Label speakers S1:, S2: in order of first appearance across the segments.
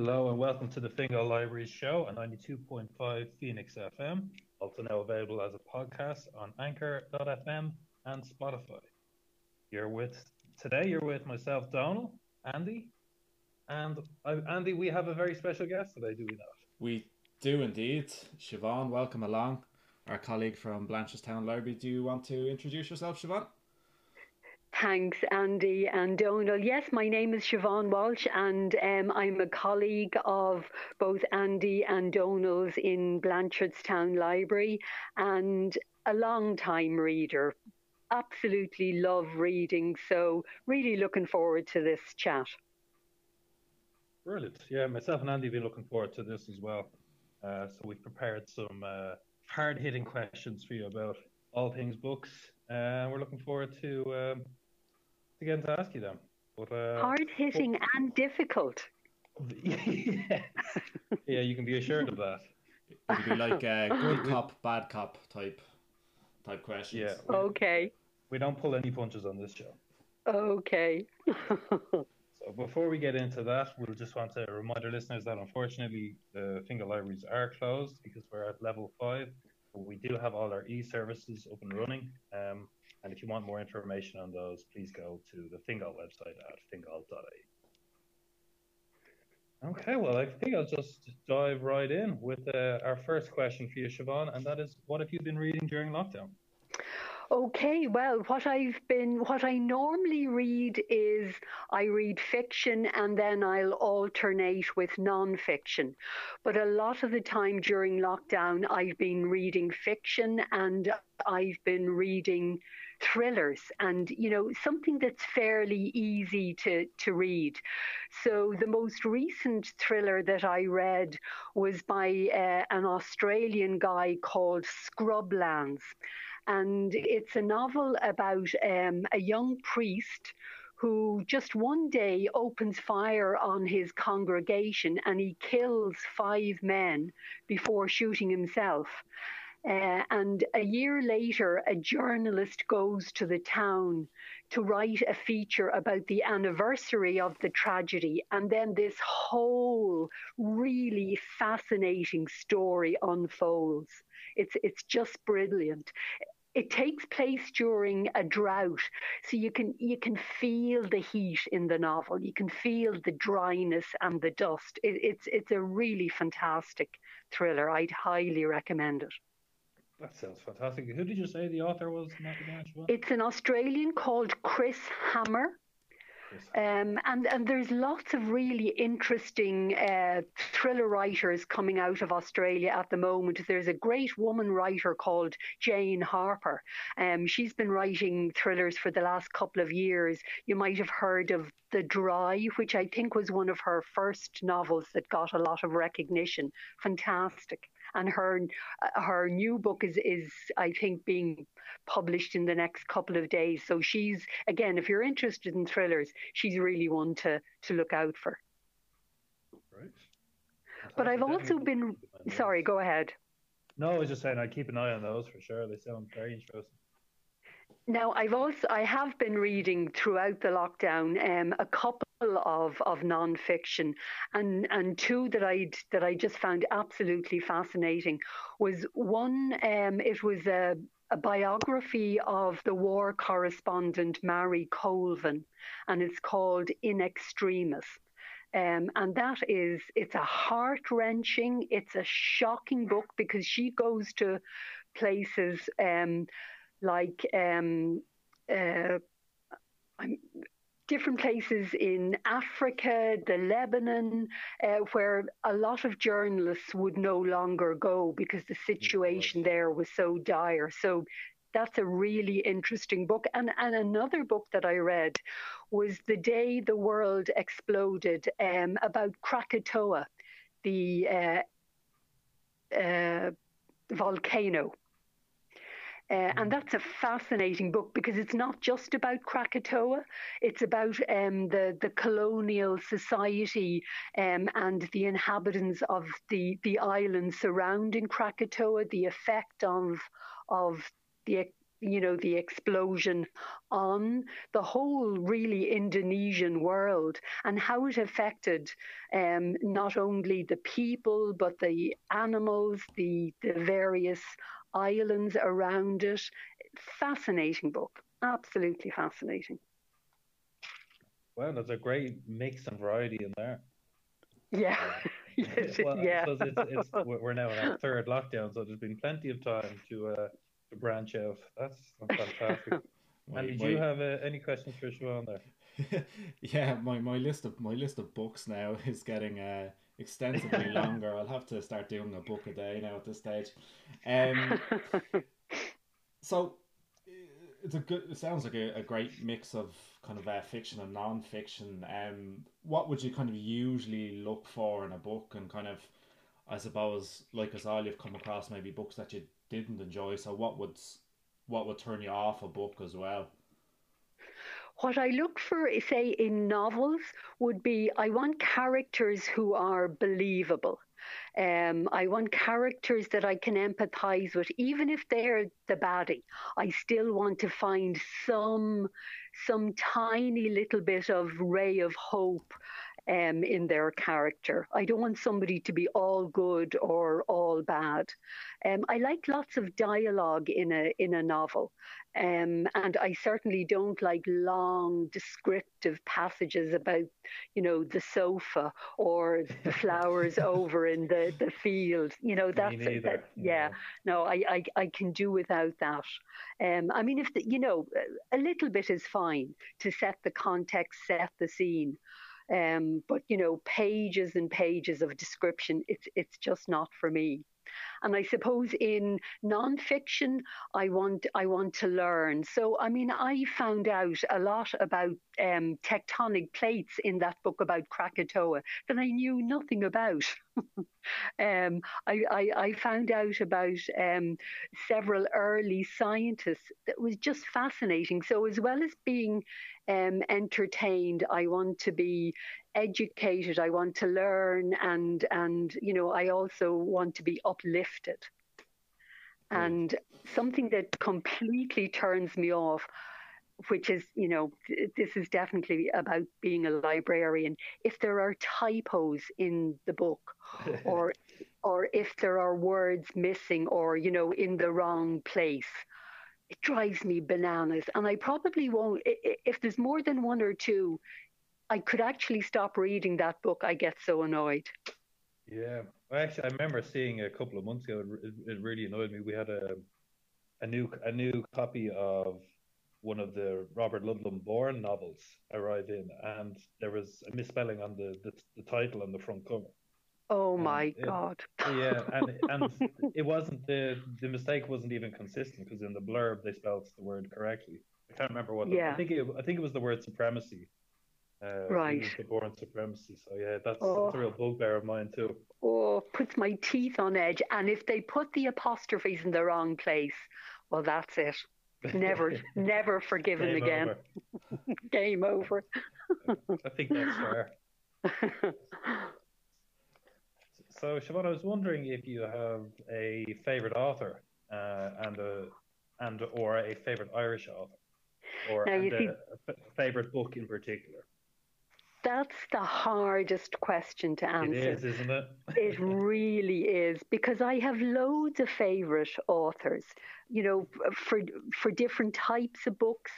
S1: Hello and welcome to the Fingal Libraries show on 92.5 Phoenix FM, also now available as a podcast on Anchor.fm and Spotify. You're with today. You're with myself, Domhnall, Andy, and Andy. We have a very special guest today, do we not?
S2: We do indeed. Siobhan, welcome along. Our colleague from Blanchardstown Library. Do you want to introduce yourself, Siobhan?
S3: Thanks, Andy and Domhnall. Yes, my name is Siobhan Walshe, and um, I'm a colleague of both Andy and Domhnall's in Blanchardstown Library and a long time reader. Absolutely love reading, so really looking forward to this chat.
S1: Brilliant. Yeah, myself and Andy have been looking forward to this as well. Uh, so we've prepared some uh, hard hitting questions for you about all things books. Uh, we're looking forward to um, to getting to ask you them.
S3: But, uh, Hard hitting but, and difficult.
S1: yes. yeah, you can be assured of that.
S2: It'd be like a good cop, bad cop type type questions.
S1: Yeah.
S3: We, okay.
S1: We don't pull any punches on this show.
S3: Okay.
S1: so before we get into that, we'll just want to remind our listeners that unfortunately the Fingal libraries are closed because we're at level five. But we do have all our e-services up and running. Um, and if you want more information on those, please go to the Fingal website at fingal.ie. Okay, well, I think I'll just dive right in with uh, our first question for you, Siobhan, and that is what have you been reading during lockdown?
S3: Okay, well, what I've been, what I normally read is I read fiction and then I'll alternate with non-fiction. But a lot of the time during lockdown, I've been reading fiction and I've been reading thrillers and you know something that's fairly easy to to read so the most recent thriller that i read was by uh, an australian guy called scrublands and it's a novel about um, a young priest who just one day opens fire on his congregation and he kills five men before shooting himself. Uh, and a year later, a journalist goes to the town to write a feature about the anniversary of the tragedy. And then this whole really fascinating story unfolds. It's, it's just brilliant. It takes place during a drought. So you can you can feel the heat in the novel. You can feel the dryness and the dust. It, it's it's a really fantastic thriller. I'd highly recommend it
S1: that sounds fantastic. Who did you say the author was?
S3: It's an Australian called Chris Hammer. Um, and and there's lots of really interesting uh, thriller writers coming out of Australia at the moment. There's a great woman writer called Jane Harper. Um, she's been writing thrillers for the last couple of years. You might have heard of The Dry, which I think was one of her first novels that got a lot of recognition. Fantastic and her uh, her new book is is I think being published in the next couple of days. So she's again, if you're interested in thrillers, she's really one to to look out for.
S1: Right.
S3: But I've also been sorry. Go ahead.
S1: No, I was just saying I keep an eye on those for sure. They sound very interesting.
S3: Now, I've also I have been reading throughout the lockdown um, a couple of of nonfiction, and and two that I that I just found absolutely fascinating was one. Um, it was a a biography of the war correspondent Marie Colvin, and it's called In Extremis. Um, and that is, it's a heart wrenching, it's a shocking book because she goes to places um, like um, uh, different places in Africa, the Lebanon, uh, where a lot of journalists would no longer go because the situation there was so dire. So that's a really interesting book. And, and another book that I read was The Day the World Exploded um, about Krakatoa, the uh, uh, volcano. Uh, and that's a fascinating book because it's not just about Krakatoa. It's about um, the the colonial society um, and the inhabitants of the the island surrounding Krakatoa, the effect of of the you know, the explosion on the whole really Indonesian world and how it affected um, not only the people but the animals, the the various islands around it. Fascinating book, absolutely fascinating.
S1: Well, there's a great mix and variety in there.
S3: Yeah.
S1: well,
S3: yeah.
S1: it's, it's, we're now in our third lockdown, so there's been plenty of time to uh, to branch out. That's fantastic. and did you have uh, any questions for Siobhan there?
S2: yeah, my, my list of my list of books now is getting uh, extensively longer. I'll have to start doing a book a day now at this stage. Um, so it's a good. It sounds like a, a great mix of kind of uh, fiction and non-fiction. Um, what would you kind of usually look for in a book, and kind of, I suppose, like us all, you've come across maybe books that you didn't enjoy. So what would what would turn you off a book as well?
S3: What I look for, say, in novels would be I want characters who are believable. Um, I want characters that I can empathize with, even if they're the baddie. I still want to find some some tiny little bit of ray of hope um, in their character. I don't want somebody to be all good or all bad. Um, I like lots of dialogue in a in a novel, um, and I certainly don't like long descriptive passages about, you know, the sofa or the flowers over in the, the field. You know, that's that, yeah. No, I, I I can do without that. Um, I mean, if the, you know, a little bit is fine to set the context, set the scene. Um, but you know, pages and pages of description, it's it's just not for me. And I suppose in nonfiction, I want I want to learn. So I mean, I found out a lot about um, tectonic plates in that book about Krakatoa that I knew nothing about. um, I, I, I, found out about um, several early scientists that was just fascinating. So as well as being um, entertained, I want to be educated. I want to learn, and and you know, I also want to be uplifted. And something that completely turns me off which is, you know, this is definitely about being a librarian. If there are typos in the book, or or if there are words missing, or you know, in the wrong place, it drives me bananas. And I probably won't. If there's more than one or two, I could actually stop reading that book. I get so annoyed.
S1: Yeah, well, actually, I remember seeing a couple of months ago. It, it really annoyed me. We had a a new a new copy of one of the Robert Ludlum Bourne novels arrive in, and there was a misspelling on the, the, the title on the front cover.
S3: Oh and my it, god!
S1: yeah, and and it wasn't the the mistake wasn't even consistent because in the blurb they spelled the word correctly. I can't remember what. Yeah. The, I think it I think it was the word supremacy.
S3: Uh, right.
S1: The Bourne supremacy. So yeah, that's, oh. that's a real bugbear of mine too.
S3: Oh, puts my teeth on edge. And if they put the apostrophes in the wrong place, well, that's it. Never, never forgiven Game again. Over. Game over.
S1: I think that's fair. so, Siobhan, I was wondering if you have a favorite author uh, and a and or a favorite Irish author, or now, and a, a favorite book in particular.
S3: That's the hardest question to answer.
S1: It is, isn't it?
S3: it really is because I have loads of favorite authors, you know, for for different types of books.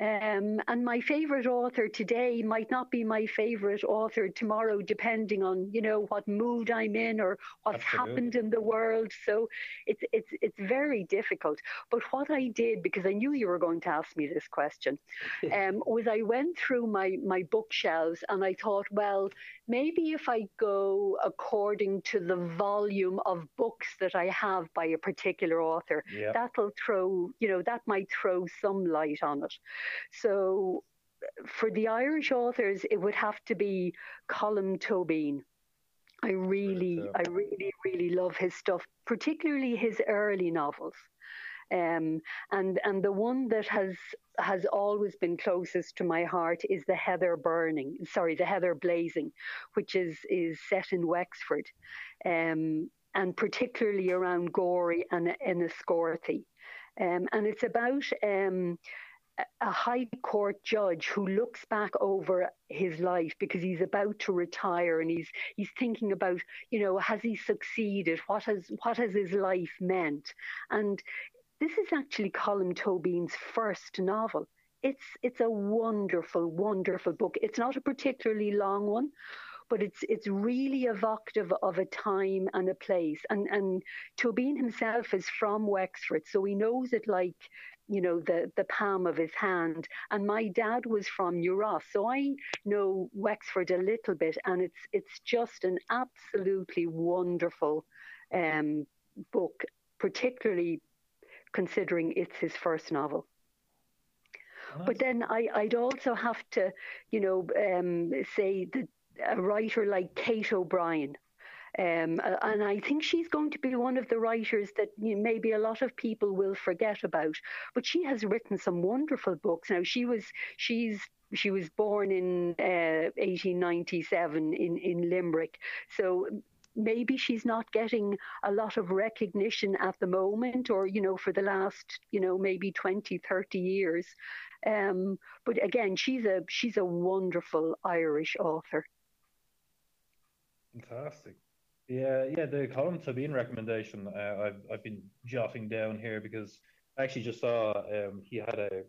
S3: Um, and my favorite author today might not be my favorite author tomorrow, depending on you know what mood I'm in or what's Absolutely. happened in the world. So it's it's it's very difficult. But what I did, because I knew you were going to ask me this question, um, was I went through my my bookshelves and I thought, well, maybe if I go according to the volume of books that I have by a particular author, yep. that'll throw you know that might throw some light on it. So for the Irish authors, it would have to be Colm Tóibín. I really, I really, really love his stuff, particularly his early novels. Um, and and the one that has has always been closest to my heart is the Heather Burning, sorry, the Heather Blazing, which is is set in Wexford, um, and particularly around Gorey and Enniscorthy. um, and it's about um, a high court judge who looks back over his life because he's about to retire and he's he's thinking about you know has he succeeded? What has what has his life meant? And this is actually Colm Tóibín's first novel. It's it's a wonderful wonderful book. It's not a particularly long one but it's it's really evocative of a time and a place. And and Tóibín himself is from Wexford so he knows it like you know, the, the palm of his hand. And my dad was from New so I know Wexford a little bit, and it's it's just an absolutely wonderful um, book, particularly considering it's his first novel. Nice. But then I, I'd also have to, you know, um, say that a writer like Kate O'Brien, um, and I think she's going to be one of the writers that you know, maybe a lot of people will forget about. But she has written some wonderful books. Now she was she's she was born in uh, 1897 in in Limerick, so maybe she's not getting a lot of recognition at the moment or you know for the last you know maybe 20 30 years um, but again she's a she's a wonderful irish author
S1: fantastic yeah, yeah, the Colm Tóibín recommendation uh, I've I've been jotting down here because I actually just saw um, he had a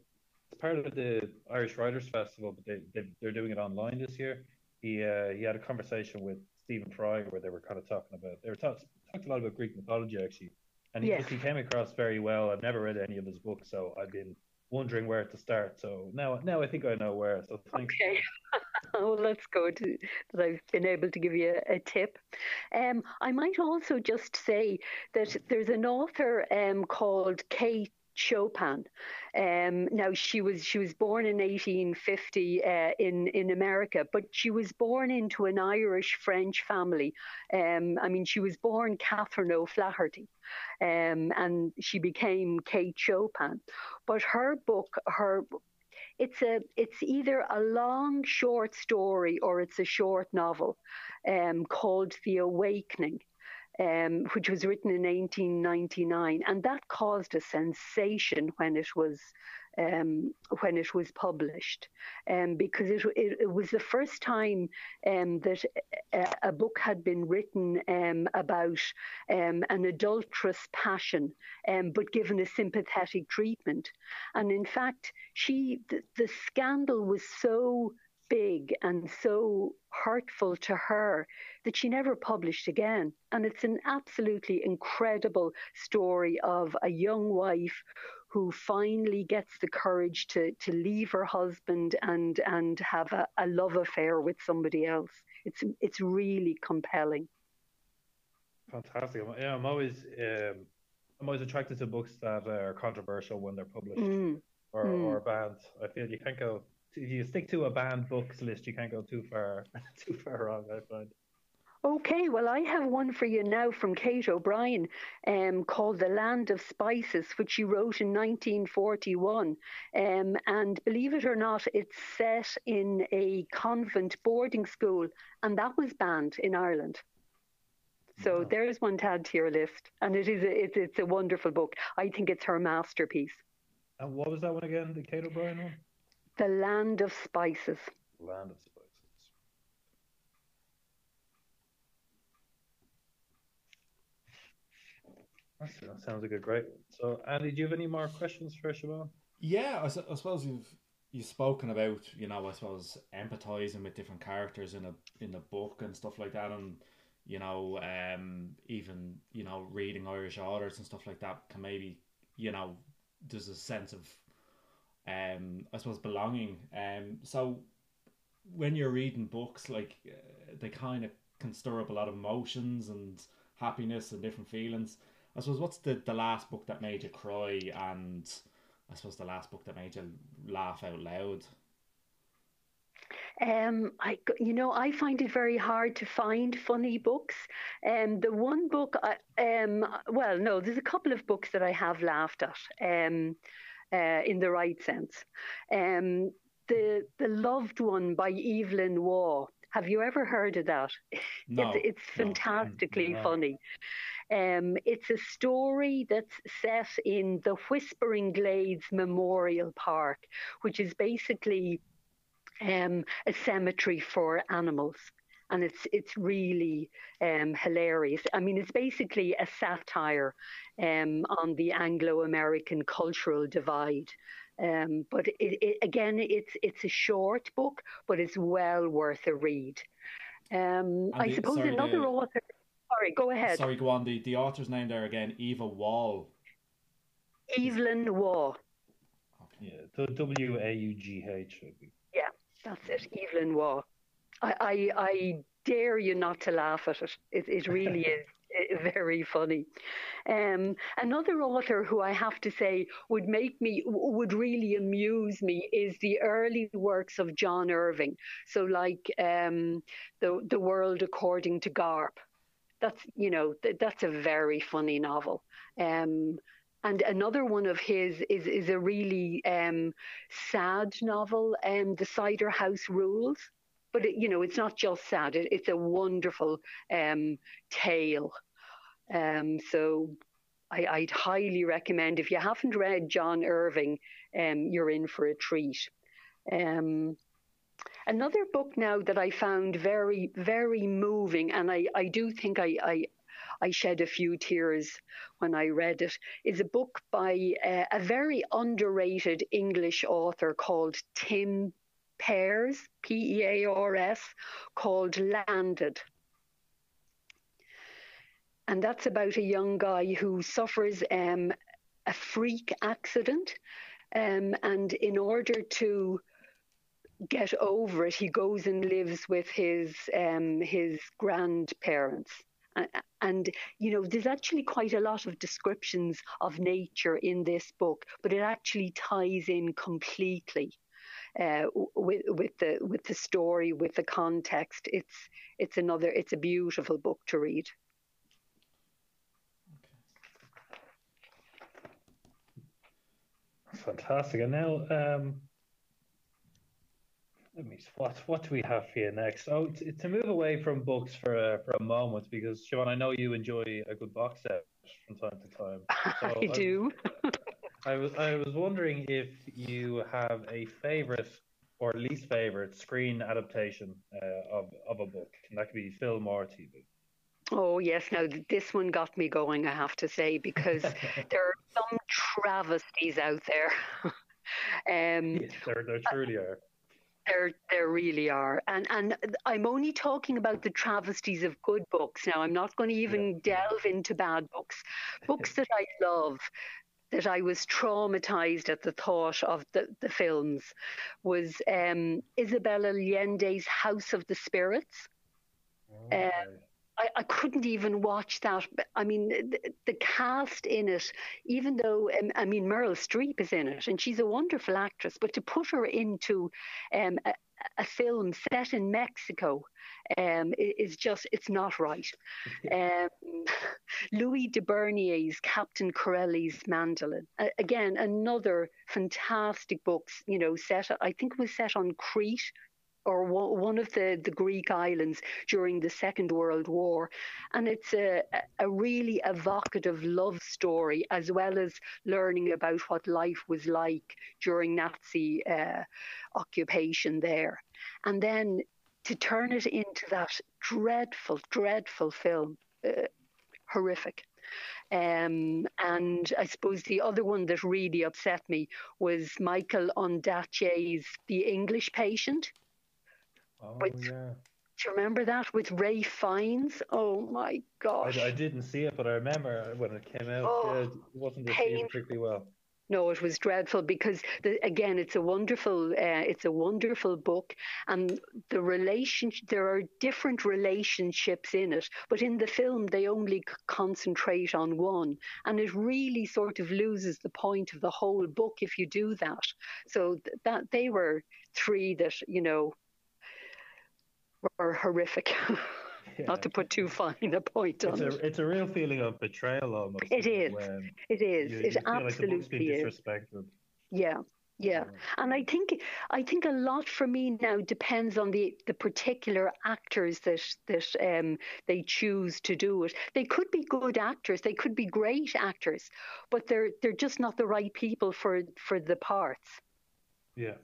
S1: it's part of the Irish Writers Festival, but they, they they're doing it online this year. He uh, he had a conversation with Stephen Fry where they were kind of talking about they were talk, talked a lot about Greek mythology actually, and he he came across very well. I've never read any of his books, so I've been wondering where to start. So now now I think I know where. So thanks.
S3: Okay. well, that's good that I've been able to give you a, a tip. Um, I might also just say that there's an author um, called Kate Chopin. Um, now she was she was born in 1850 uh, in in America, but she was born into an Irish French family. Um, I mean, she was born Catherine O'Flaherty, um, and she became Kate Chopin. But her book, her it's a it's either a long short story or it's a short novel um, called The Awakening. Um, which was written in 1899, and that caused a sensation when it was um, when it was published, um, because it, it, it, was the first time um, that a, a, book had been written um, about um, an adulterous passion, but given a sympathetic treatment. And in fact, she the, the scandal was so big and so hurtful to her that she never published again. And it's an absolutely incredible story of a young wife who finally gets the courage to, to leave her husband and, and have a, a love affair with somebody else. It's, it's really compelling.
S1: Fantastic. Yeah, I'm always um, I'm always attracted to books that are controversial when they're published
S3: mm.
S1: or, mm. or banned. I feel you can't go if you stick to a banned books list, you can't go too far too far wrong. I find.
S3: Okay, well, I have one for you now from Kate O'Brien um, called The Land of Spices, which she wrote in 1941. Um, and believe it or not, it's set in a convent boarding school, and that was banned in Ireland. So wow. there's one to add to your list, and it is a, it's, it's a wonderful book. I think it's her masterpiece.
S1: And what was that one again? The Kate O'Brien one?
S3: The Land of Spices.
S1: Land of Spices. That sounds like a great one. So, Andy, do you have any more questions for Siobhan?
S2: Yeah, I, I suppose you've you've spoken about you know I suppose empathizing with different characters in a in a book and stuff like that, and you know um even you know reading Irish authors and stuff like that can maybe you know there's a sense of um, I suppose belonging. Um, so when you're reading books, like uh, they kind of can stir up a lot of emotions and happiness and different feelings. I suppose what's the the last book that made you cry, and I suppose the last book that made you laugh out loud.
S3: Um, I, you know, I find it very hard to find funny books. Um, the one book, I, um, well, no, there's a couple of books that I have laughed at. Um, uh, in the right sense. Um, the the loved one by Evelyn Waugh. Have you ever heard of that?
S2: No,
S3: it's, it's
S2: no,
S3: fantastically
S1: no.
S3: funny. Um, it's a story that's set in the Whispering Glades Memorial Park, which is basically um, a cemetery for animals. And it's it's really um, hilarious. I mean, it's basically a satire um, on the Anglo-American cultural divide. Um, but it, it, again, it's it's a short book, but it's well worth a read. Um, I
S2: the-
S3: suppose
S2: sorry,
S3: another
S2: the-
S3: author. Sorry, go ahead.
S2: Sorry, go on. The, the author's name there again, Eva Wall.
S3: Evelyn Waugh.
S1: Yeah, the W A U G H. would be-
S3: That's it, Evelyn Waugh. I, I, I dare you not to laugh at it. It, it really is very funny. Um, another author who I have to say would make me, would really amuse me is the early works of John Irving. So, like um, the, the World According to Garp. That's, you know, th- that's a very funny novel. Um, and another one of his is is a really um, sad novel, um, The Cider House Rules. But it, you know, it's not just sad; it, it's a wonderful um, tale. Um, so, I, I'd highly recommend if you haven't read John Irving, um, you're in for a treat. Um, another book now that I found very, very moving, and I, I do think I, I I shed a few tears when I read it, is a book by uh, a very underrated English author called Tim Pears, P E A R S, called Landed. And that's about a young guy who suffers um, a freak accident. Um, and in order to get over it, he goes and lives with his um, his grandparents. A- And you know, there's actually quite a lot of descriptions of nature in this book, but it actually ties in completely uh, with with the with the story, with the context. It's it's another it's a beautiful book to read.
S1: Fantastic. And now, um, let me. What what do we have here next? Oh, to, to move away from books for a, for a moment, because Siobhan, I know you enjoy a good box set from time to time. So
S3: I do.
S1: I was I was wondering if you have a favorite or least favorite screen adaptation uh, of of a book, and that could be film or TV.
S3: Oh yes, now this one got me going. I have to say because there are some travesties out there. um,
S1: there there truly are.
S3: There, there really are, and and I'm only talking about the travesties of good books. Now, I'm not going to even delve into bad books. Books that I love, that I was traumatized at the thought of the, the films, was um, Isabella Allende's House of the Spirits.
S1: Okay.
S3: I, I couldn't even watch that. I mean, the, the cast in it, even though, um, I mean, Meryl Streep is in it and she's a wonderful actress, but to put her into um, a, a film set in Mexico um, is just, it's not right. um, Louis de Bernier's Captain Corelli's Mandolin. Uh, again, another fantastic book, you know, set, I think it was set on Crete or one of the, the Greek islands during the Second World War. And it's a, a really evocative love story, as well as learning about what life was like during Nazi uh, occupation there. And then to turn it into that dreadful, dreadful film, uh, horrific. Um, and I suppose the other one that really upset me was Michael Ondaatje's The English Patient.
S1: Oh
S3: Wait.
S1: yeah.
S3: Do you remember that with Ralph Fiennes? Oh my gosh.
S1: I, I didn't see it, but I remember when it came out.
S3: Oh,
S1: yeah, it wasn't received particularly well.
S3: No, it was dreadful because the, again, it's a wonderful, uh, it's a wonderful book, and the relationship. There are different relationships in it, but in the film they only concentrate on one, and it really sort of loses the point of the whole book if you do that. So th- that they were three that you know were horrific.
S1: Yeah.
S3: Not to put too fine a point on
S1: It's
S3: it.
S1: it's a real feeling of betrayal almost.
S3: It is. It is.
S1: you,
S3: it
S1: you like
S3: absolutely
S1: being
S3: is. Yeah, Yeah, and I think I think a lot for me now depends on the the particular actors that that um, they choose to do it. They could be good actors, they could be great actors, but they're they're just not the right people for for the parts.
S1: Yeah,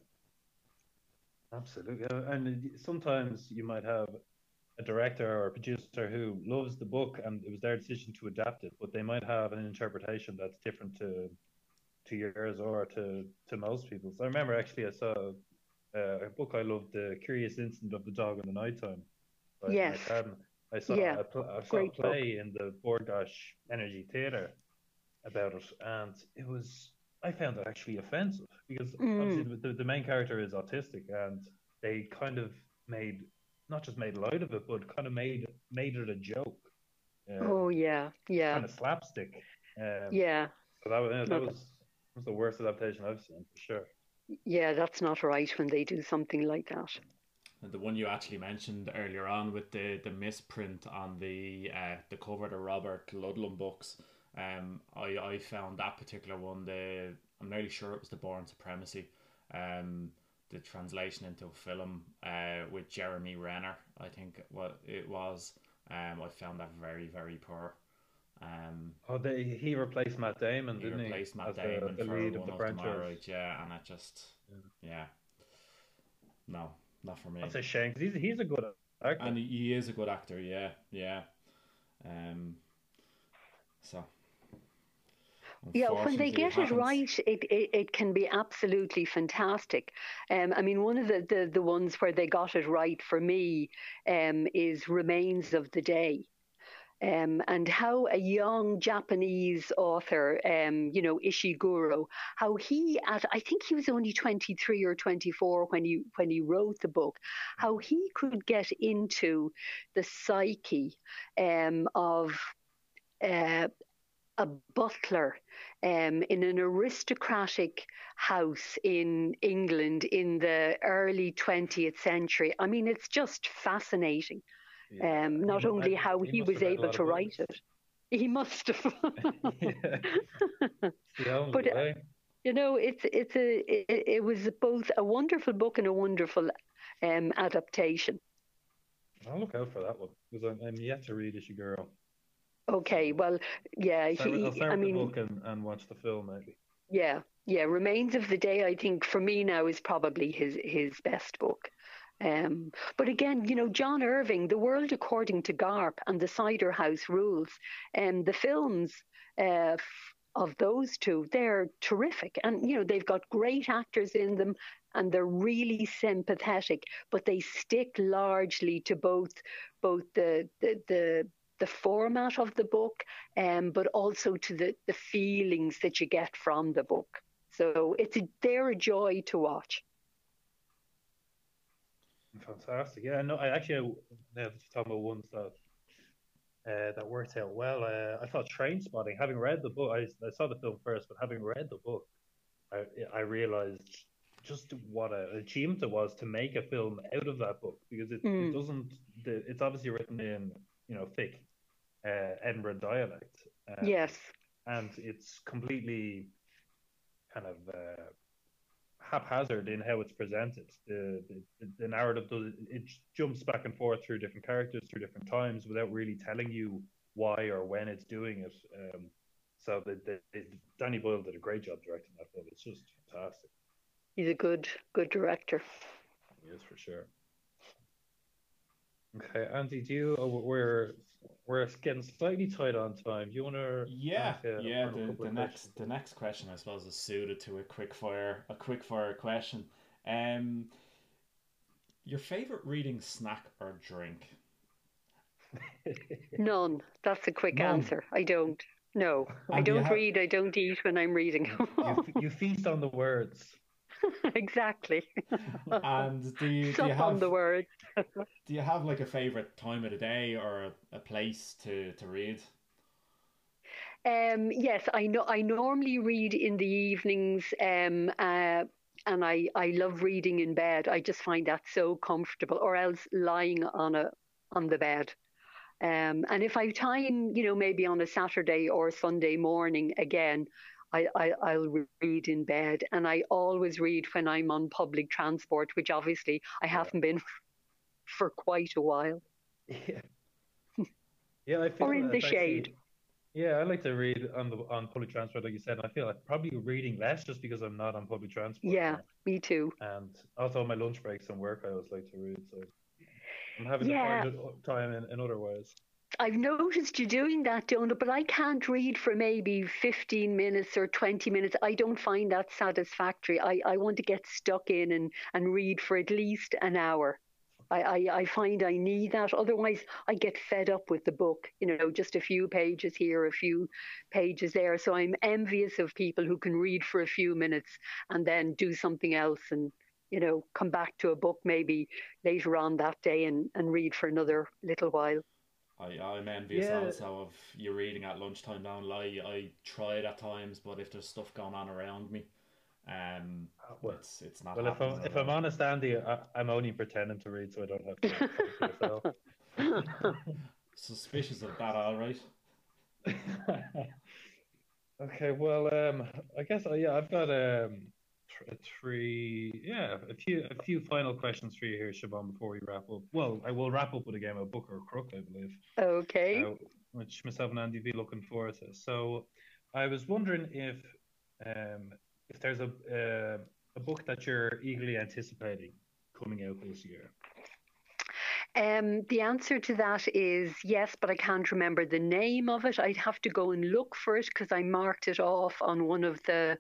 S1: absolutely. And sometimes you might have a director or a producer who loves the book and it was their decision to adapt it, but they might have an interpretation that's different to to yours or to, to most people's. I remember actually I saw uh, a book I loved, The Curious Incident of the Dog in the Nighttime.
S3: Yes.
S1: I saw, yeah. a, pl- I saw a play book. in the Bord Gáis Energy Theatre about it, and it was I found it actually offensive because mm. obviously the, the main character is autistic, and they kind of made not just made light of it, but kind of made made it a joke.
S3: Um, oh yeah, yeah.
S1: Kind of slapstick. Um,
S3: yeah.
S1: So that, that was was the worst adaptation I've seen for sure.
S3: Yeah, that's not right when they do something like that.
S2: And the one you actually mentioned earlier on with the, the misprint on the uh, the cover of the Robert Ludlum books, um, I, I found that particular one the I'm nearly sure it was the Bourne Supremacy, um, the translation into a film uh, with Jeremy Renner I think what it was. Um, I found that very very poor. Um,
S1: oh, they, he replaced Matt Damon, didn't
S2: he? Replaced Matt Damon the, the for lead one of the, of the Marriage, yeah, and I just, yeah. yeah. no, not for me.
S1: That's a shame because he's he's a good actor,
S2: and he is a good actor. Yeah, yeah. Um, so.
S3: Yeah, when they get it, it right, it, it, it can be absolutely fantastic. Um, I mean, one of the, the, the ones where they got it right for me um, is Remains of the Day um, and how a young Japanese author, um, you know, Ishiguro, how he at I think he was only 23 or 24 when he when he wrote the book, how he could get into the psyche um, of uh, a butler um, in an aristocratic house in England in the early 20th century. I mean, it's just fascinating. Yeah. Um, not only how he, he was able to write it, he must have. but uh, you know, it's it's a it, it, was both a wonderful book and a wonderful um, adaptation.
S1: I'll look out for that one because I'm, I'm yet to read Ishiguro.
S3: Okay, well, yeah,
S1: he. I'll start I mean, the book and, and watch the film maybe.
S3: Yeah, yeah. Remains of the Day, I think, for me now is probably his his best book. Um, but again, you know, John Irving, The World According to Garp and The Cider House Rules, and um, the films uh, of those two, they're terrific. And, you know, they've got great actors in them and they're really sympathetic, but they stick largely to both both the the, the the format of the book, um, but also to the, the feelings that you get from the book. So it's a, they're a joy to watch.
S1: Fantastic. Yeah, no, I actually now talking about ones that uh, that worked out well. Uh, I thought Trainspotting. Having read the book, I, I saw the film first, but having read the book, I I realized just what an achievement it was to make a film out of that book because it, mm. it hmm. doesn't. The, it's obviously written in you know thick uh, Edinburgh dialect.
S3: Um, yes.
S1: And it's completely kind of uh, haphazard in how it's presented. The, the, the narrative does it jumps back and forth through different characters through different times without really telling you why or when it's doing it. Um, so the, the, Danny Boyle did a great job directing that film. It's just fantastic.
S3: He's a good good director.
S1: He is for sure. Okay, Andy, do you? Oh, we're we're getting slightly tight on time. You want to?
S2: Yeah, a, yeah. The, the next the next question, I suppose, is suited to a quick fire a quick fire question. Um, your favorite reading snack or drink?
S3: None. That's a quick None. answer. I don't. No, and I don't have... read. I don't eat when I'm reading.
S1: you, you feast on the words.
S3: exactly.
S2: and do you, do you have
S3: on the words?
S2: do you have like a favorite time of the day or a, a place to to read?
S3: Um, yes, I know. I normally read in the evenings, um, uh, and I I love reading in bed. I just find that so comfortable, or else lying on a on the bed. Um, and if I have time, you know, maybe on a Saturday or Sunday morning, again, I, I I'll read in bed, and I always read when I'm on public transport, which obviously I haven't been for quite a while.
S1: Yeah. Yeah, I feel
S3: or in the
S1: actually,
S3: shade.
S1: Yeah, I like to read on the on public transport, like you said. And I feel like probably reading less just because I'm not on public transport.
S3: Yeah,
S1: now.
S3: me too.
S1: And also on my lunch breaks and work, I always like to read. So I'm having
S3: Yeah.
S1: to find it uh, time in, in other ways.
S3: I've noticed you doing that, Donna, but I can't read for maybe 15 minutes or 20 minutes. I don't find that satisfactory. I, I want to get stuck in and, and read for at least an hour. I, I, I find I need that. Otherwise, I get fed up with the book. You know, just a few pages here, a few pages there. So I'm envious of people who can read for a few minutes and then do something else and, you know, come back to a book maybe later on that day and, and read for another little while.
S2: I, I'm envious
S1: Yeah.
S2: also of you reading at lunchtime down lie. I try it at times, but if there's stuff going on around me, um,
S1: Well,
S2: it's it's not.
S1: well if I'm if
S2: at
S1: I'm
S2: all.
S1: honest, Andy, I, I'm only pretending to read, so I don't have to. to
S2: suspicious of that, all right.
S1: okay, well, um, I guess uh, yeah, I've got um, th- uh, three, yeah, a few, a few final questions for you here, Siobhan, before we wrap up. Well, I will wrap up with a game of Book or Crook, I believe,
S3: Okay.
S1: uh, which myself and Andy be looking forward to. So, I was wondering if, um, if there's a uh, a book that you're eagerly anticipating coming out this year.
S3: Um, the answer to that is yes, but I can't remember the name of it. I'd have to go and look for it because I marked it off on one of the,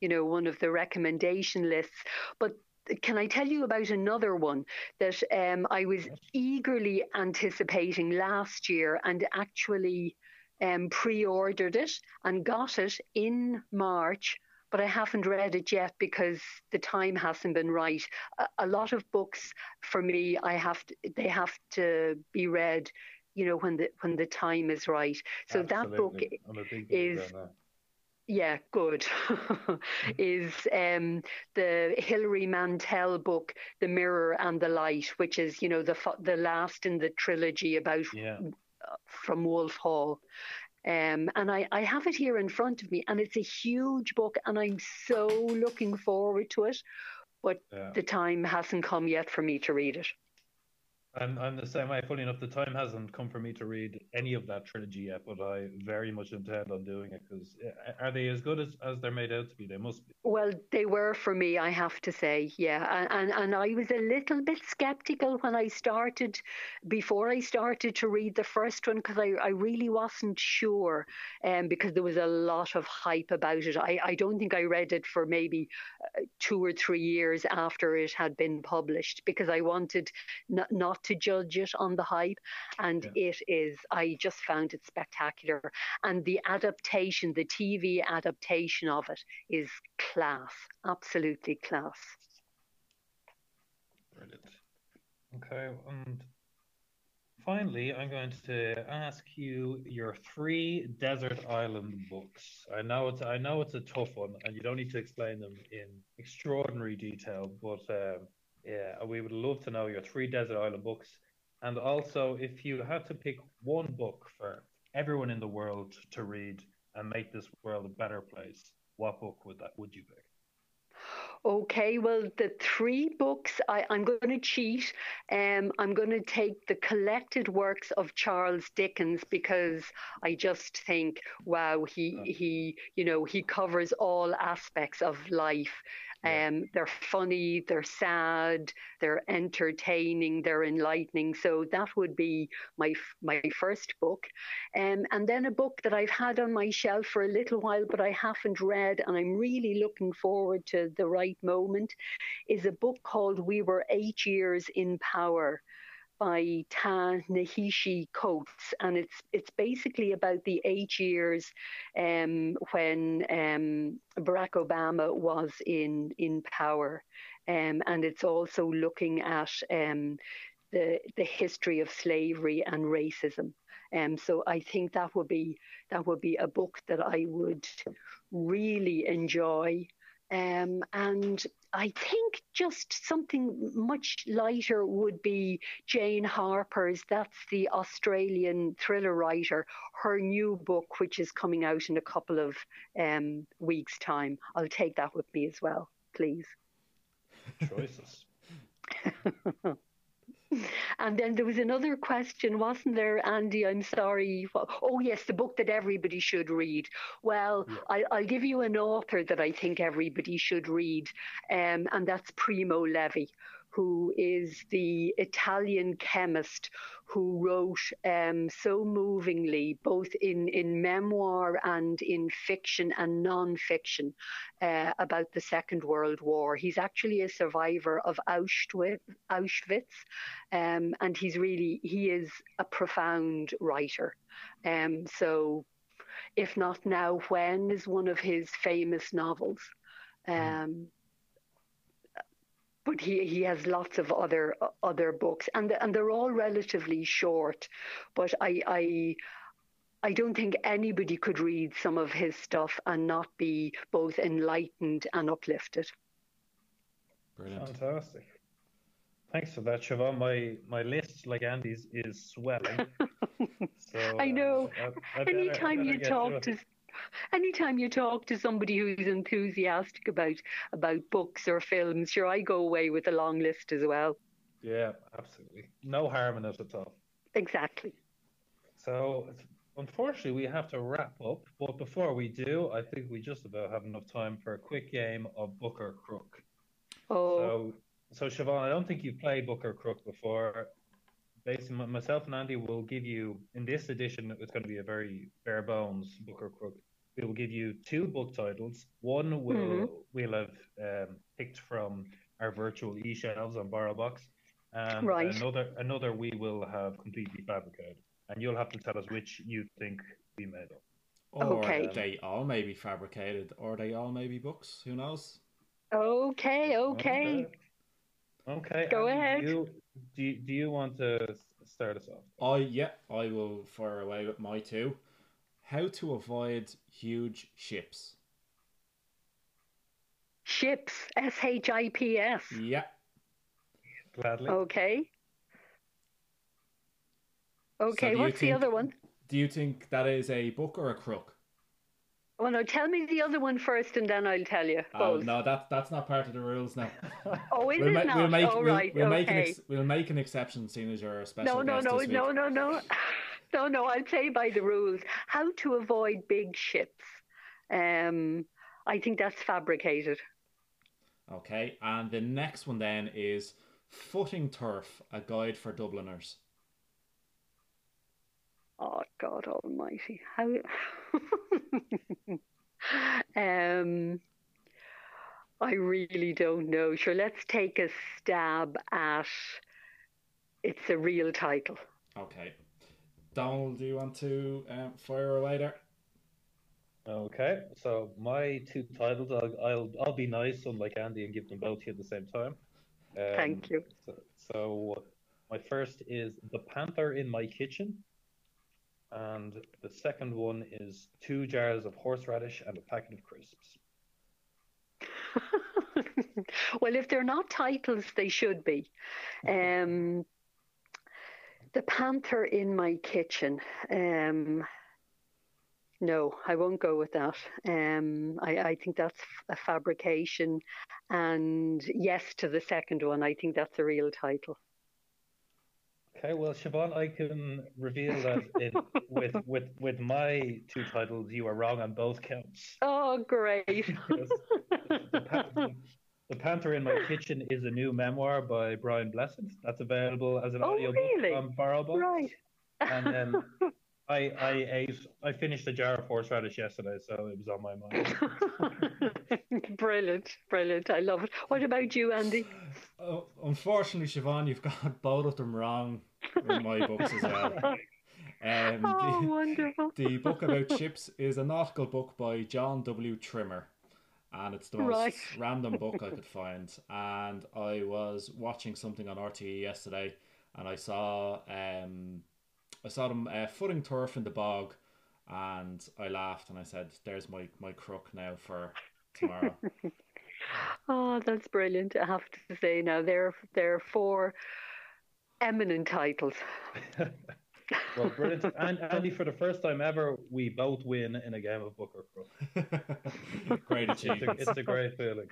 S3: you know, one of the recommendation lists. But can I tell you about another one that um, I was eagerly anticipating last year and actually um, pre-ordered it and got it in March, but I haven't read it yet because the time hasn't been right. A, a lot of books for me, I have to, they have to be read, you know, when the when the time is right. So that book
S1: Absolutely. A big
S3: is-
S1: that.
S3: yeah, good. is um, the Hilary Mantel book, The Mirror and the Light, which is, you know, the the last in the trilogy about
S1: Yeah.
S3: from Wolf Hall. Um, and I, I have it here in front of me, and it's a huge book, and I'm so looking forward to it. But
S1: Yeah.
S3: the time hasn't come yet for me to read it.
S1: I'm, I'm the same way. Funny enough, the time hasn't come for me to read any of that trilogy yet, but I very much intend on doing it because are they as good as, as they're made out to be? They must be.
S3: Well, they were for me, I have to say, yeah. And, and and I was a little bit skeptical when I started, before I started to read the first one, because I, I really wasn't sure, um, because there was a lot of hype about it. I, I don't think I read it for maybe uh, two or three years after it had been published, because I wanted not, not to judge it on the hype. And it is, I just found it spectacular. And the adaptation, the TV adaptation of it is class, absolutely class.
S1: Brilliant. Okay, and finally, I'm going to ask you your three desert island books. I know it's I know it's a tough one, and you don't need to explain them in extraordinary detail, but um, yeah, we would love to know your three desert island books, and also if you had to pick one book for everyone in the world to read and make this world a better place, what book would that would you pick?
S3: Okay, well, the three books, I, I'm going to cheat. Um, I'm going to take the collected works of Charles Dickens because I just think, wow, he, he, you know, he covers all aspects of life. Um, they're funny, they're sad, they're entertaining, they're enlightening. So that would be my my first book, um, and then a book that I've had on my shelf for a little while, but I haven't read, and I'm really looking forward to the right moment, is a book called "We Were Eight Years in Power." By Ta Nahishi Coates, and it's it's basically about the eight years um, when um, Barack Obama was in in power, um, and it's also looking at um, the the history of slavery and racism. Um, so I think that would be that would be a book that I would really enjoy. Um, and I think just something much lighter would be Jane Harper's. That's the Australian thriller writer. Her new book, which is coming out in a couple of um, weeks' time. I'll take that with me as well, please.
S1: Choices.
S3: And then there was another question, wasn't there, Andy? I'm sorry. Oh, yes, the book that everybody should read. Well, yeah. I, will give you an author that I think everybody should read, um, and that's Primo Levi who is the Italian chemist who wrote um, so movingly, both in, in memoir and in fiction and non-fiction, uh, about the Second World War. He's actually a survivor of Auschwitz, Auschwitz um, and he's really he is a profound writer. Um, so, if not now, when is one of his famous novels? Hmm. But he, he has lots of other other books, and and they're all relatively short. But I I I don't think anybody could read some of his stuff and not be both enlightened and uplifted.
S1: Brilliant. Fantastic. Thanks for that, Siobhan. My my list, like Andy's, is swelling.
S3: so, I know. Uh, I, I better, Anytime you talk to, to anytime you talk to somebody who's enthusiastic about about books or films, sure, I go away with a long list as well.
S1: Yeah, absolutely. No harm in it at all.
S3: Exactly.
S1: So, unfortunately, we have to wrap up. But before we do, I think we just about have enough time for a quick game of Book or Crook.
S3: Oh.
S1: So, so Siobhan, I don't think you've played Book or Crook before. Basically, myself and Andy will give you in this edition. It's going to be a very bare bones Book or Crook we will give you two book titles. One will mm-hmm. we'll have um, picked from our virtual e-shelves on BorrowBox, and right. another another we will have completely fabricated, and you'll have to tell us which you think we made up.
S2: Or okay. they all may be fabricated, or they all may be books. Who knows?
S3: Okay, okay.
S1: Okay.
S3: Go ahead.
S1: You, do you, do you want to start us off?
S2: I yeah, I will fire away with my two. How to avoid huge ships.
S3: Ships, S H I P S.
S2: Yeah.
S1: Gladly.
S3: Okay. Okay, so what's think, the other one?
S2: Do you think that is a book or a crook?
S3: Well, no, tell me the other one first, and then I'll tell you.
S2: Oh no, that that's not part of the rules now.
S3: oh, is we'll it ma- not? We'll make, oh, we'll, right.
S2: We'll,
S3: okay.
S2: make an ex- we'll make an exception, seeing as you're a special
S3: no, no,
S2: guest
S3: no,
S2: this week.
S3: no, no, no. no, no, I'll play by the rules. How to avoid big ships. Um, I think that's fabricated.
S2: Okay, and the next one then is Footing Turf, a guide for Dubliners.
S3: Oh God Almighty! How? um, I really don't know. Sure, let's take a stab at. It's a real title.
S2: Okay. Domhnall, do you want to um, fire away there?
S1: Okay, so my two titles, I'll, I'll I'll be nice, unlike Andy, and give them both to you at the same time.
S3: Um, Thank you.
S1: So, so, my first is The Panther in My Kitchen, and the second one is Two Jars of Horseradish and a Packet of Crisps.
S3: well, if they're not titles, they should be. Um, the panther in my kitchen. Um, no, I won't go with that. Um, I, I think that's a fabrication. And yes to the second one. I think that's a real title.
S1: Okay, well, Siobhan, I can reveal that it, with with with my two titles, you are wrong on both counts.
S3: Oh, great!
S1: the, the Panther in My Kitchen is a new memoir by Brian Blessed. That's available as an
S3: oh,
S1: audiobook
S3: really?
S1: on BorrowBox.
S3: Right.
S1: and then I I ate I finished a jar of horseradish yesterday, so it was on my
S3: mind. brilliant, brilliant. I love it. What about you, Andy?
S2: Uh, unfortunately, Siobhan, you've got both of them wrong in my books as well.
S3: Um, oh, the, wonderful.
S2: The book about chips is a nautical book by John W. Trimmer and it's the most right. random book I could find. And I was watching something on RTE yesterday, and I saw um, I saw them uh, footing turf in the bog, and I laughed and I said, "There's my my crook now for tomorrow."
S3: Oh, that's brilliant. I have to say now there there are four eminent titles.
S1: well, brilliant. And Andy, for the first time ever, we both win in a game of Book or Crook.
S2: great
S1: achievement. It's, it's, a great feeling.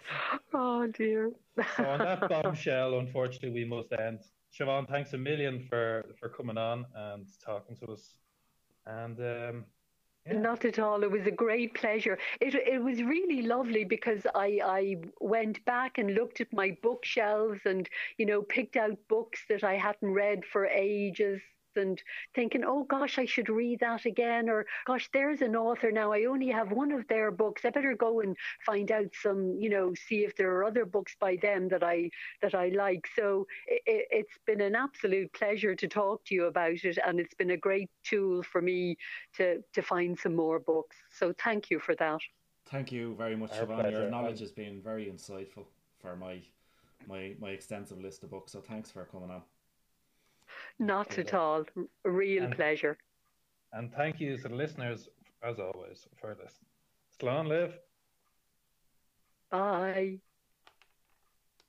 S3: Oh dear.
S1: so on that bombshell, unfortunately, we must end. Siobhan, thanks a million for for coming on and talking to us. And um,
S3: yeah. Not at all. It was a great pleasure. It it was really lovely because I I went back and looked at my bookshelves and you know picked out books that I hadn't read for ages and thinking, oh gosh, I should read that again, or gosh, there's an author now. I only have one of their books. I better go and find out some, you know, see if there are other books by them that I that I like. So it, it's been an absolute pleasure to talk to you about it, and it's been a great tool for me to to find some more books. So thank you for that.
S2: Thank you very much, Siobhan. Your knowledge has been very insightful for my my my extensive list of books. So thanks for coming on.
S3: Not at all. A real and, pleasure.
S1: And thank you to the listeners, as always, for this. Slán live.
S3: Bye.